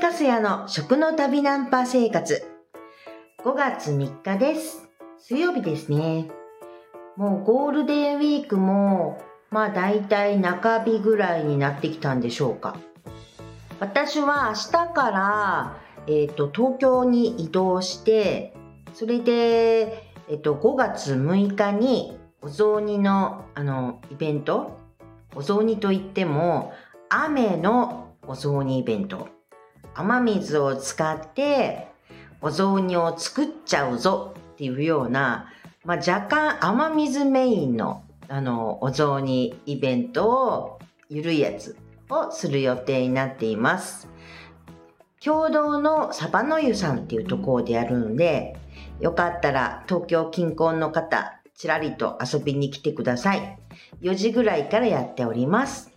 かすやの食の旅ナンパ生活。5月3日です。水曜日ですね。もうゴールデンウィークも、まあ大体中日ぐらいになってきたんでしょうか。私は明日から、えっ、と、東京に移動して、それで、えっ、と、5月6日にお雑煮の、あの、イベントお雑煮といっても、雨のお雑煮イベント。雨水を使ってお雑煮を作っちゃうぞっていうような、まあ、若干雨水メインのあのお雑煮イベントをゆるいやつをする予定になっています。共同のサバの湯さんっていうところでやるので、よかったら東京近郊の方、ちらりと遊びに来てください。4時ぐらいからやっております。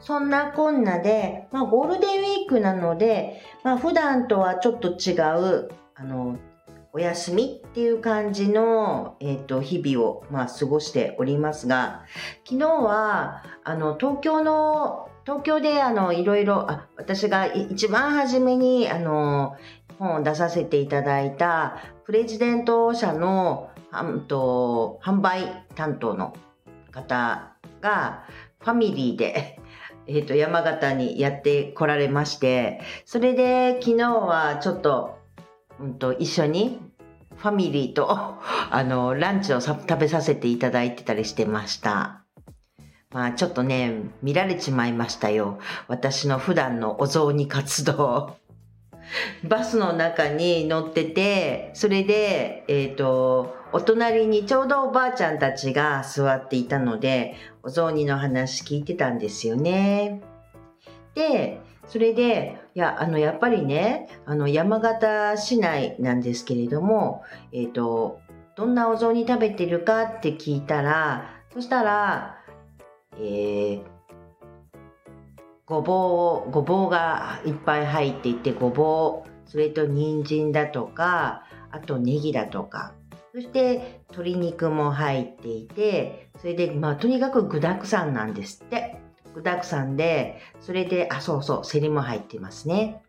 そんなこんなで、まあ、ゴールデンウィークなので、まあ、普段とはちょっと違う、あの、お休みっていう感じの、えっ、と、日々を、まあ、過ごしておりますが、昨日は、あの、東京の、東京で、あの、いろいろ、あ、私が一番初めに、あの、本を出させていただいた、プレジデント社の、と、販売担当の方が、ファミリーで、えっ、と、山形にやって来られまして、それで昨日はちょっと、うんと、一緒にファミリーと、あの、ランチを食べさせていただいてたりしてました。まあちょっとね、見られちまいましたよ。私の普段のお雑煮活動。バスの中に乗ってて、それで、えっ、と、お隣にちょうどおばあちゃんたちが座っていたので、お雑煮の話聞いてたんですよね。で、それで、いや、あの、やっぱりね、あの、山形市内なんですけれども、えっ、と、どんなお雑煮食べてるかって聞いたら、そしたら、えー、ごぼう、ごぼうがいっぱい入っていて、ごぼう、それと人参だとか、あとネギだとか、そして鶏肉も入っていて、それで、まあ、とにかく具沢山なんですって。具沢山で、それで、あ、そうそう、セリも入っていますね。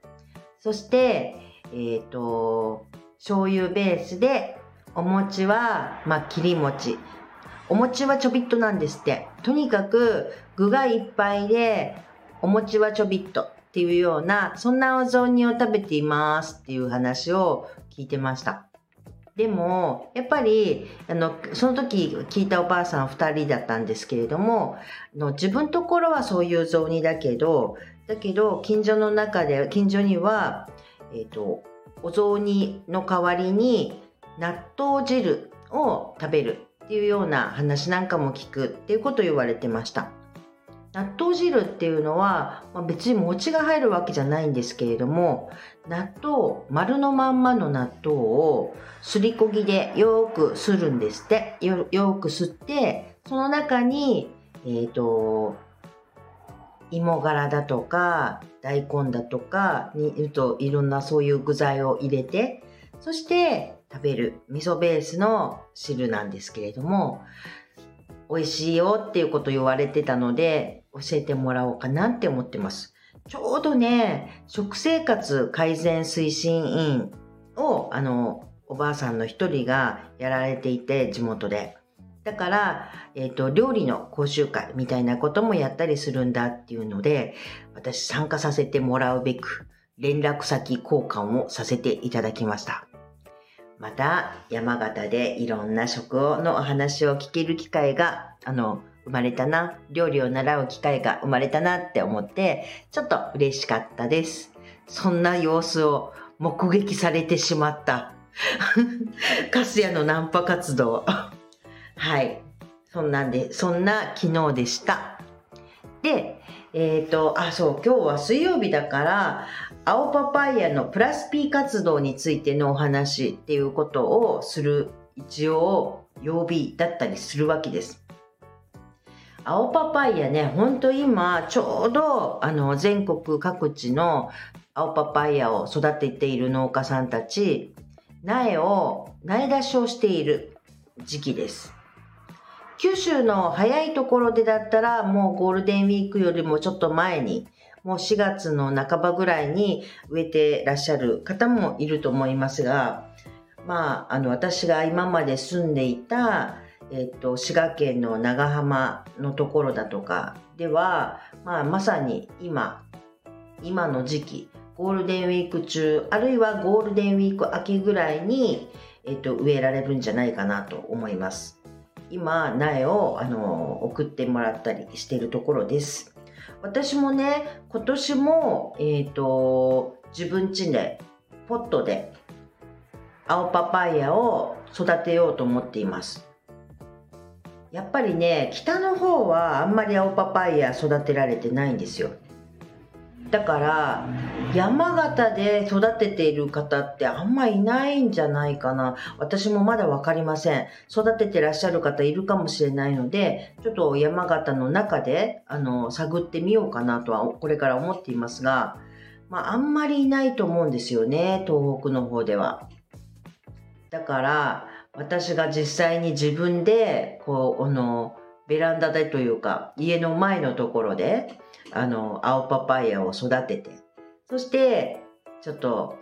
そして、えっ、と、醤油ベースで、お餅は、まあ、切り餅。お餅はちょびっとなんですって。とにかく、具がいっぱいで、お餅はちょびっとっていうような、そんなお雑煮を食べていますっていう話を聞いてました。でも、やっぱり、あの、その時聞いたおばあさん二人だったんですけれども、の自分ところはそういう雑煮だけど、だけど、近所の中で、近所には、えっ、と、お雑煮の代わりに納豆汁を食べるっていうような話なんかも聞くっていうことを言われてました。納豆汁っていうのは、まあ、別に餅が入るわけじゃないんですけれども、納豆、丸のまんまの納豆をすりこぎでよくするんですって。よく吸って、その中に、えっ、と、芋柄だとか、大根だとかに、と、いろんなそういう具材を入れて、そして食べる味噌ベースの汁なんですけれども、美味しいよっていうこと言われてたので、教えてもらおうかなって思ってます。ちょうどね、食生活改善推進委員を、あの、おばあさんの一人がやられていて、地元で。だから、えっ、と、料理の講習会みたいなこともやったりするんだっていうので、私参加させてもらうべく、連絡先交換をさせていただきました。また、山形でいろんな食のお話を聞ける機会が、あの、生まれたな、料理を習う機会が生まれたなって思って、ちょっと嬉しかったです。そんな様子を目撃されてしまった。カスヤのナンパ活動。はい。そんなんで、そんな昨日でした。で、えっ、と、あ、そう、今日は水曜日だから、青パパイヤのプラス P 活動についてのお話っていうことをする、一応、曜日だったりするわけです。青パパイヤね、ほんと今、ちょうど、あの、全国各地の青パパイヤを育てている農家さんたち、苗を、苗出しをしている時期です。九州の早いところでだったら、もうゴールデンウィークよりもちょっと前に、もう4月の半ばぐらいに植えてらっしゃる方もいると思いますが、まあ、あの、私が今まで住んでいた、えっと、滋賀県の長浜のところだとかでは、まあ、まさに今、今の時期、ゴールデンウィーク中、あるいはゴールデンウィーク明けぐらいに、えっと、植えられるんじゃないかなと思います。今、苗を、あの、送ってもらったりしているところです。私もね、今年も、えっ、と、自分家で、ポットで、青パパイヤを育てようと思っています。やっぱりね、北の方はあんまり青パパイヤ育てられてないんですよ。だから山形で育てている方ってあんまいないんじゃないかな。私もまだわかりません。育ててらっしゃる方いるかもしれないので、ちょっと山形の中で、あの、探ってみようかなとはこれから思っていますが、まあ、あんまりいないと思うんですよね、東北の方では。だから、私が実際に自分で、こう、あの、ベランダでというか、家の前のところで、あの、青パパイヤを育てて、そして、ちょっと、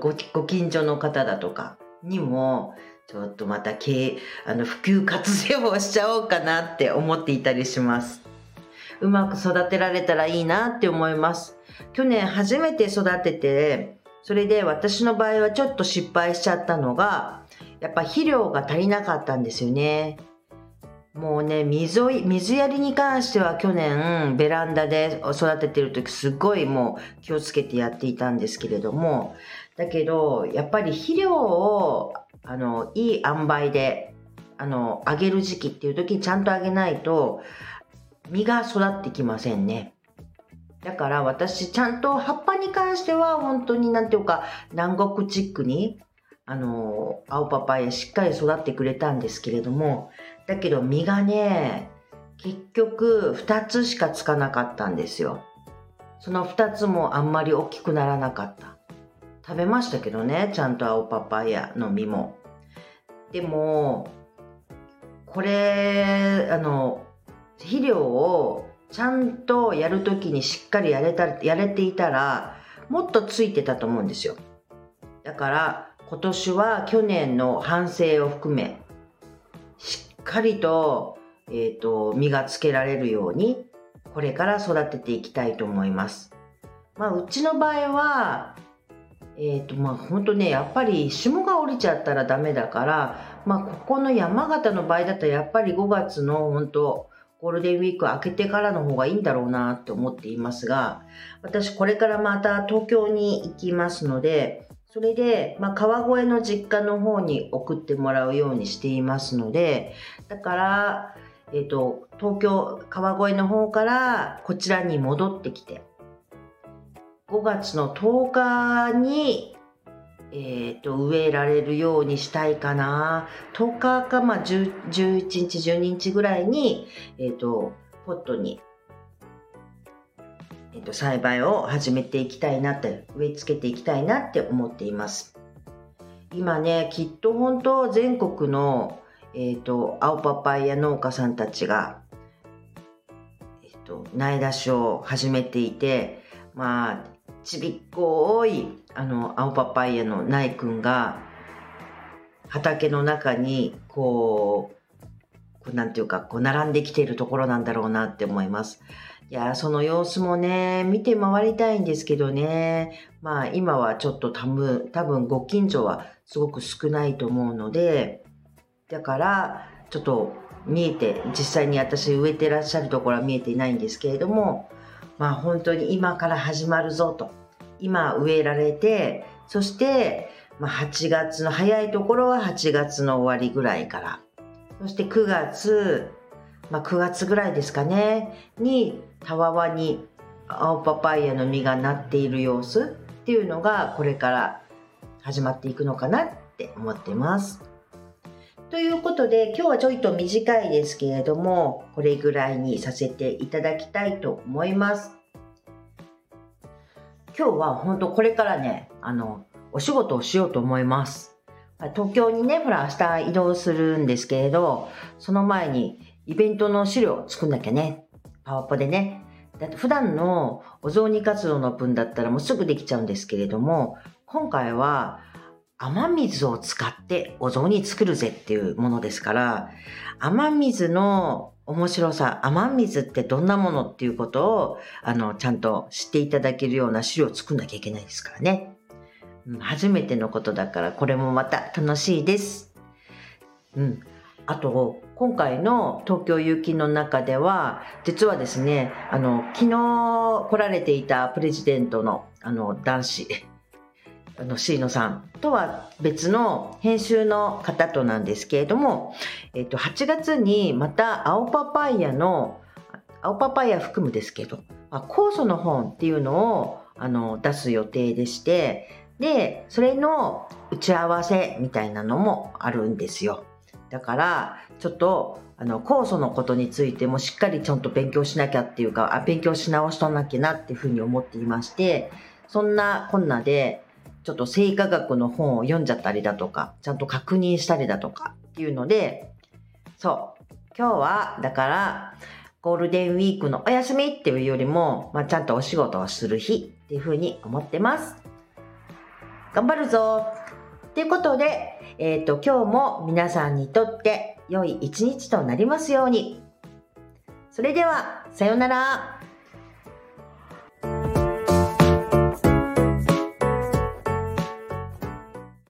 ごご近所の方だとかにも、ちょっとまた経あの普及活用をしちゃおうかなって思っていたりします。うまく育てられたらいいなって思います。去年初めて育てて、それで私の場合はちょっと失敗しちゃったのが、やっぱ肥料が足りなかったんですよね。もうね、水を、水やりに関しては去年ベランダで育ててる時すごいもう気をつけてやっていたんですけれども、だけど、やっぱり肥料を、あの、いい塩梅で、あの、あげる時期っていう時にちゃんとあげないと、実が育ってきませんね。だから私ちゃんと葉っぱに関しては本当になんていうか南国チックにあの青パパイヤしっかり育ってくれたんですけれどもだけど実がね、結局2つしかつかなかったんですよ。その2つもあんまり大きくならなかった。食べましたけどね、ちゃんと青パパイヤの実も。でも、これ、あの、肥料をちゃんとやるときにしっかりやれた、やれていたら、もっとついてたと思うんですよ。だから、今年は去年の反省を含め、しっかりと,、えーと、実がつけられるようにこれから育てていきたいと思います。まあ、うちの場合は、えっ、ー、と、まあ、本当ね、やっぱり霜が降りちゃったらダメだから、まあ、ここの山形の場合だったらやっぱり5月の本当、ゴールデンウィーク明けてからの方がいいんだろうなって思っていますが、私これからまた東京に行きますので、それで、まあ、川越の実家の方に送ってもらうようにしていますので、だから、えっ、ー、と、東京、川越の方からこちらに戻ってきて、5月の10日に、えっ、ー、と、植えられるようにしたいかな。10日か、まあ、11日、12日ぐらいに、えっ、ー、と、ポットにえっと、栽培を始めていきたいなって、植え付けていきたいなって思っています。今ね、きっと本当全国の、えっと、青パパイヤ農家さんたちが、えっと、苗出しを始めていて、まあ、ちびっこ多い、あの、青パパイヤの苗くんが、畑の中に、こう、こうなんていうか、こう、並んできているところなんだろうなって思います。いや、その様子もね、見て回りたいんですけどね。まあ今はちょっと多分、多分ご近所はすごく少ないと思うので、だからちょっと見えて、実際に私植えてらっしゃるところは見えていないんですけれども、まあ本当に今から始まるぞと。今植えられて、そして、まあ、8月の、早いところは8月の終わりぐらいから、そして9月、まあ、9月ぐらいですかね、にたわわに青パパイヤの実がなっている様子っていうのがこれから始まっていくのかなって思ってます。ということで今日はちょいと短いですけれどもこれぐらいにさせていただきたいと思います。今日は本当これからねあのお仕事をしようと思います。東京にねほら明日移動するんですけれどその前にイベントの資料を作んなきゃね。パワポでね。だって普段のお雑煮活動の分だったらもうすぐできちゃうんですけれども、今回は雨水を使ってお雑煮作るぜっていうものですから、雨水の面白さ、雨水ってどんなものっていうことを、あの、ちゃんと知っていただけるような資料を作んなきゃいけないですからね。初めてのことだから、これもまた楽しいです。うん。あと、今回の東京行きの中では、実はですね、あの、昨日来られていたプレジデントの、あの、男子、あの、椎野さんとは別の編集の方となんですけれども、えっと、8月にまた青パパイヤの、青パパイヤ含むですけど、酵素の本っていうのを、あの、出す予定でして、で、それの打ち合わせみたいなのもあるんですよ。だから、ちょっと、あの、酵素のことについてもしっかりちゃんと勉強しなきゃっていうか、あ勉強し直しとなきゃなっていうふうに思っていまして、そんなこんなで、ちょっと生化学の本を読んじゃったりだとか、ちゃんと確認したりだとかっていうので、そう、今日は、だから、ゴールデンウィークのお休みっていうよりも、まあ、ちゃんとお仕事をする日っていうふうに思ってます。頑張るぞということで、えっ、ー、と、今日も皆さんにとって良い一日となりますように。それでは、さようなら。